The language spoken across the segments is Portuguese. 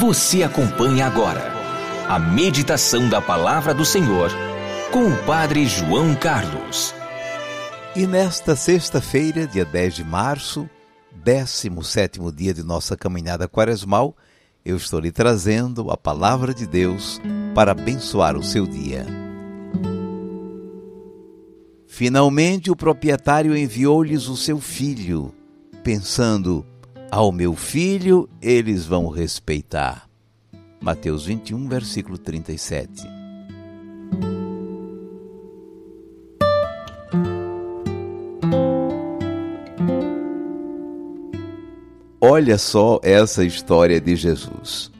Você acompanha agora a meditação da Palavra do Senhor com o Padre João Carlos. E nesta sexta-feira, dia 10 de março, 17 dia de nossa caminhada quaresmal, eu estou lhe trazendo a Palavra de Deus para abençoar o seu dia. Finalmente o proprietário enviou-lhes o seu filho, pensando: ao meu filho eles vão respeitar. Mateus 21, versículo 37. Olha só essa história de Jesus.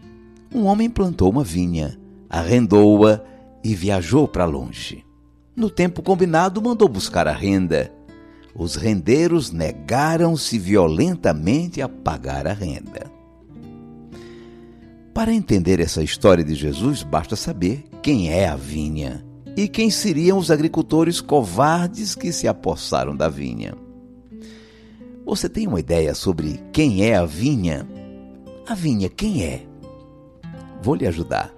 Um homem plantou uma vinha, arrendou-a e viajou para longe. No tempo combinado, mandou buscar a renda os rendeiros negaram-se violentamente a pagar a renda. Para entender essa história de Jesus, basta saber quem é a vinha e quem seriam os agricultores covardes que se apossaram da vinha. Você tem uma ideia sobre quem é a vinha? A vinha quem é? Vou lhe ajudar.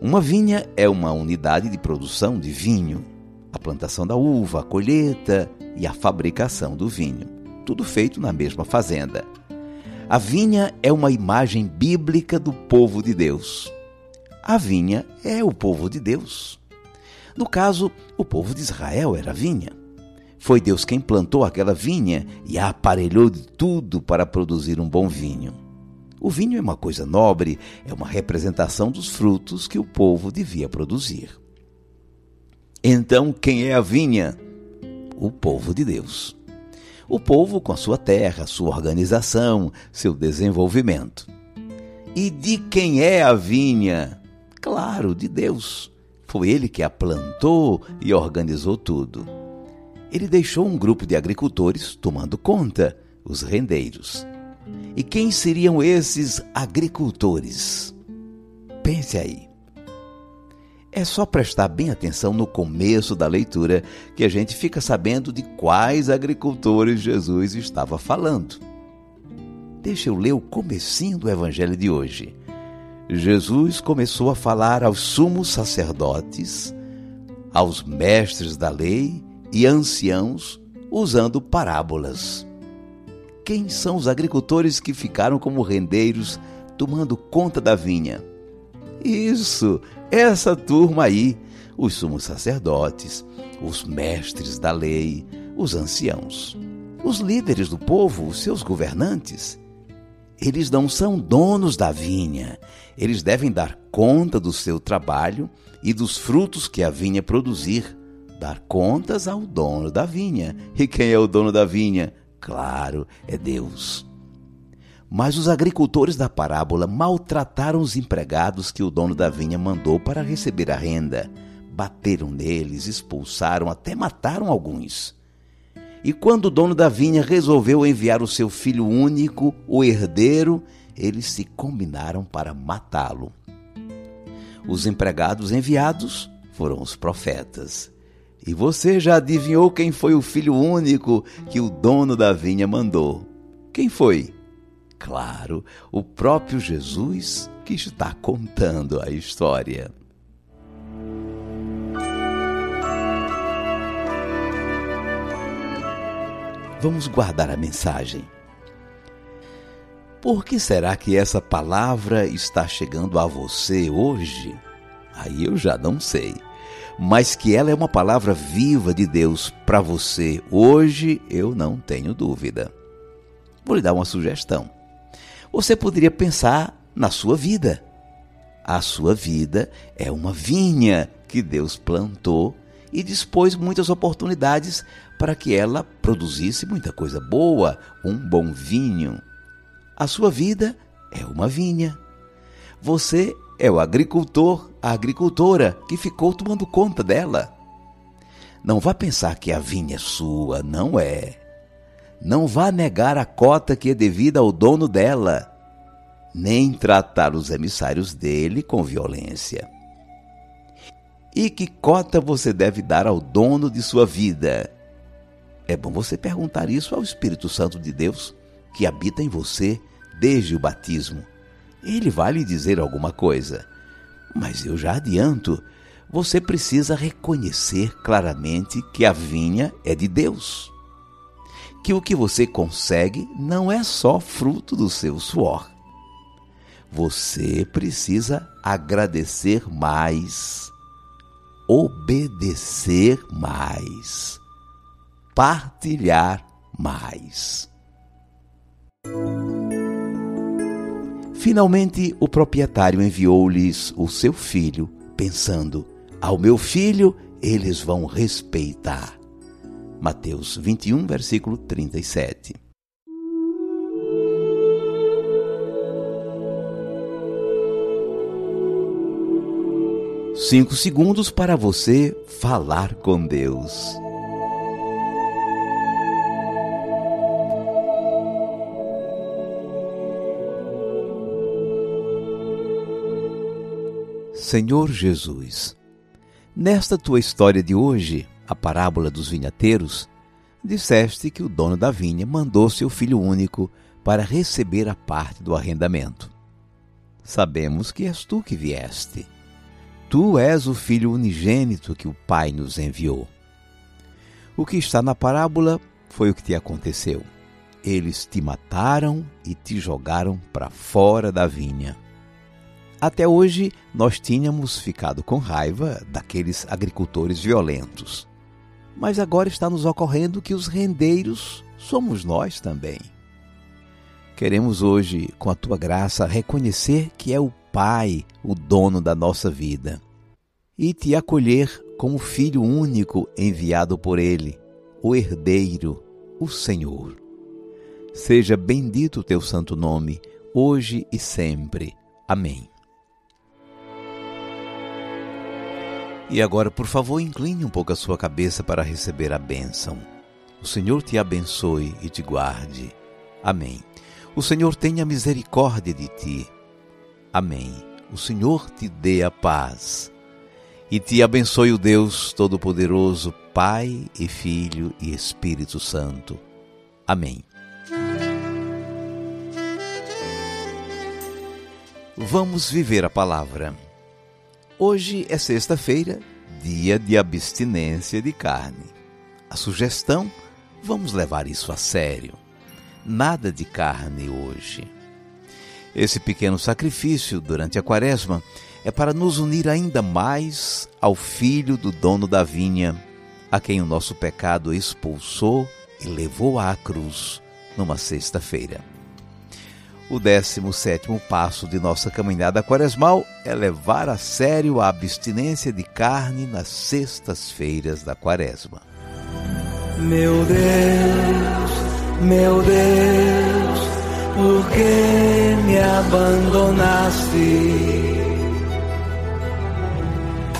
Uma vinha é uma unidade de produção de vinho. A plantação da uva, a colheita e a fabricação do vinho, tudo feito na mesma fazenda. A vinha é uma imagem bíblica do povo de Deus. A vinha é o povo de Deus. No caso, o povo de Israel era a vinha. Foi Deus quem plantou aquela vinha e a aparelhou de tudo para produzir um bom vinho. O vinho é uma coisa nobre, é uma representação dos frutos que o povo devia produzir. Então, quem é a vinha? O povo de Deus. O povo com a sua terra, sua organização, seu desenvolvimento. E de quem é a vinha? Claro, de Deus. Foi ele que a plantou e organizou tudo. Ele deixou um grupo de agricultores tomando conta, os rendeiros. E quem seriam esses agricultores? Pense aí. É só prestar bem atenção no começo da leitura que a gente fica sabendo de quais agricultores Jesus estava falando. Deixa eu ler o comecinho do evangelho de hoje. Jesus começou a falar aos sumos sacerdotes, aos mestres da lei e anciãos, usando parábolas. Quem são os agricultores que ficaram como rendeiros tomando conta da vinha? Isso, essa turma aí, os sumos sacerdotes, os mestres da lei, os anciãos, os líderes do povo, os seus governantes. Eles não são donos da vinha, eles devem dar conta do seu trabalho e dos frutos que a vinha produzir, dar contas ao dono da vinha. E quem é o dono da vinha? Claro, é Deus. Mas os agricultores da parábola maltrataram os empregados que o dono da vinha mandou para receber a renda. Bateram neles, expulsaram, até mataram alguns. E quando o dono da vinha resolveu enviar o seu filho único, o herdeiro, eles se combinaram para matá-lo. Os empregados enviados foram os profetas. E você já adivinhou quem foi o filho único que o dono da vinha mandou? Quem foi? Claro, o próprio Jesus que está contando a história. Vamos guardar a mensagem. Por que será que essa palavra está chegando a você hoje? Aí eu já não sei. Mas que ela é uma palavra viva de Deus para você hoje, eu não tenho dúvida. Vou lhe dar uma sugestão você poderia pensar na sua vida. A sua vida é uma vinha que Deus plantou e dispôs muitas oportunidades para que ela produzisse muita coisa boa, um bom vinho. A sua vida é uma vinha. Você é o agricultor, a agricultora que ficou tomando conta dela. Não vá pensar que a vinha é sua, não é. Não vá negar a cota que é devida ao dono dela, nem tratar os emissários dele com violência. E que cota você deve dar ao dono de sua vida? É bom você perguntar isso ao Espírito Santo de Deus, que habita em você desde o batismo ele vai lhe dizer alguma coisa. Mas eu já adianto, você precisa reconhecer claramente que a vinha é de Deus. Que o que você consegue não é só fruto do seu suor. Você precisa agradecer mais, obedecer mais, partilhar mais. Finalmente, o proprietário enviou-lhes o seu filho, pensando: Ao meu filho eles vão respeitar. Mateus 21, versículo 37. Cinco segundos para você falar com Deus. Senhor Jesus, nesta tua história de hoje, a parábola dos vinhateiros, disseste que o dono da vinha mandou seu filho único para receber a parte do arrendamento. Sabemos que és tu que vieste. Tu és o filho unigênito que o Pai nos enviou. O que está na parábola foi o que te aconteceu. Eles te mataram e te jogaram para fora da vinha. Até hoje, nós tínhamos ficado com raiva daqueles agricultores violentos. Mas agora está nos ocorrendo que os rendeiros somos nós também. Queremos hoje, com a tua graça, reconhecer que é o Pai o dono da nossa vida e te acolher como filho único enviado por Ele, o herdeiro, o Senhor. Seja bendito o teu santo nome, hoje e sempre. Amém. E agora, por favor, incline um pouco a sua cabeça para receber a bênção. O Senhor te abençoe e te guarde. Amém. O Senhor tenha misericórdia de ti. Amém. O Senhor te dê a paz. E te abençoe o Deus Todo-Poderoso, Pai e Filho e Espírito Santo. Amém. Vamos viver a palavra. Hoje é sexta-feira, dia de abstinência de carne. A sugestão: vamos levar isso a sério. Nada de carne hoje. Esse pequeno sacrifício durante a quaresma é para nos unir ainda mais ao filho do dono da vinha, a quem o nosso pecado expulsou e levou à cruz numa sexta-feira. O 17 passo de nossa caminhada quaresmal é levar a sério a abstinência de carne nas sextas-feiras da quaresma. Meu Deus, meu Deus, por que me abandonaste?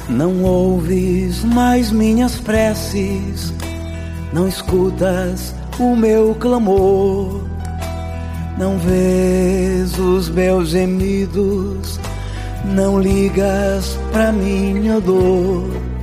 Não ouves mais minhas preces, não escutas o meu clamor não vês os meus gemidos, não ligas pra minha dor.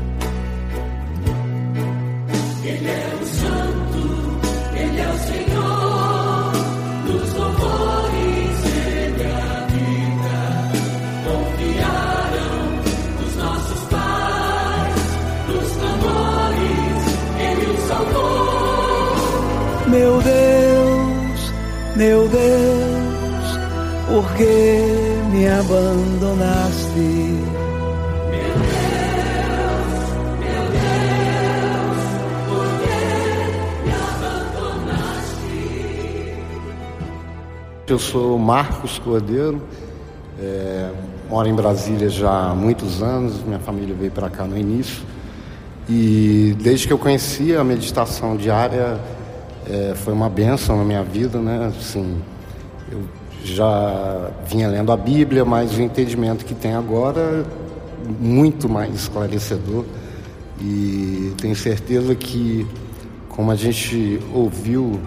Que me abandonaste? Meu Deus, meu Deus, por que me abandonaste? Eu sou Marcos Cordeiro, é, moro em Brasília já há muitos anos, minha família veio para cá no início. E desde que eu conheci a meditação diária, é, foi uma benção na minha vida, né? Assim, eu já vinha lendo a Bíblia, mas o entendimento que tem agora é muito mais esclarecedor. E tenho certeza que, como a gente ouviu,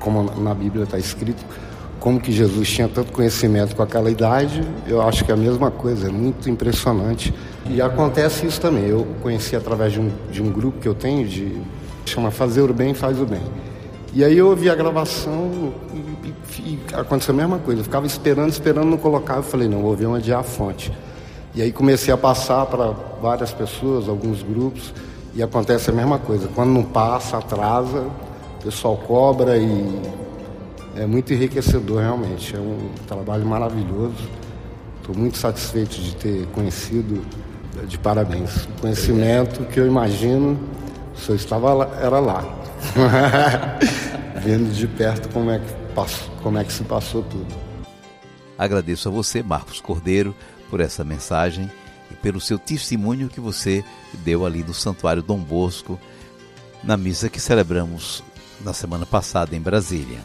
como na Bíblia está escrito, como que Jesus tinha tanto conhecimento com aquela idade, eu acho que é a mesma coisa, é muito impressionante. E acontece isso também. Eu conheci através de um, de um grupo que eu tenho de chama Fazer o Bem Faz o Bem. E aí eu ouvi a gravação e, e, e aconteceu a mesma coisa. Eu ficava esperando, esperando, não colocava. Eu falei, não, vou ver onde é a fonte. E aí comecei a passar para várias pessoas, alguns grupos, e acontece a mesma coisa. Quando não passa, atrasa, o pessoal cobra e é muito enriquecedor realmente. É um trabalho maravilhoso. Estou muito satisfeito de ter conhecido. De parabéns. O conhecimento que eu imagino, o senhor estava lá, era lá. Vendo de perto como é, que como é que se passou tudo. Agradeço a você, Marcos Cordeiro, por essa mensagem e pelo seu testemunho que você deu ali no Santuário Dom Bosco, na missa que celebramos na semana passada em Brasília.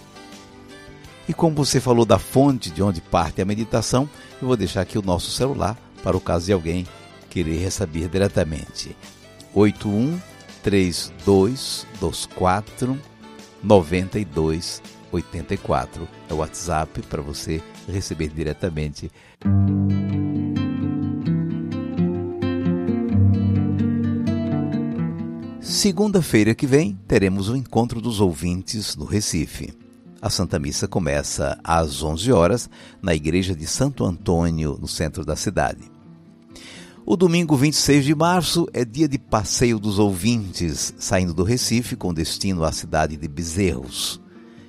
E como você falou da fonte de onde parte a meditação, eu vou deixar aqui o nosso celular para o caso de alguém querer receber diretamente. 81 3224 9284 é o WhatsApp para você receber diretamente. Segunda-feira que vem teremos o encontro dos ouvintes no Recife. A Santa Missa começa às 11 horas na Igreja de Santo Antônio, no centro da cidade. O domingo 26 de março é dia de passeio dos ouvintes, saindo do Recife com destino à cidade de Bezerros.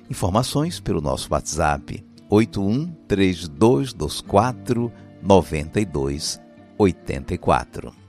Informações pelo nosso WhatsApp 81 3224 9284.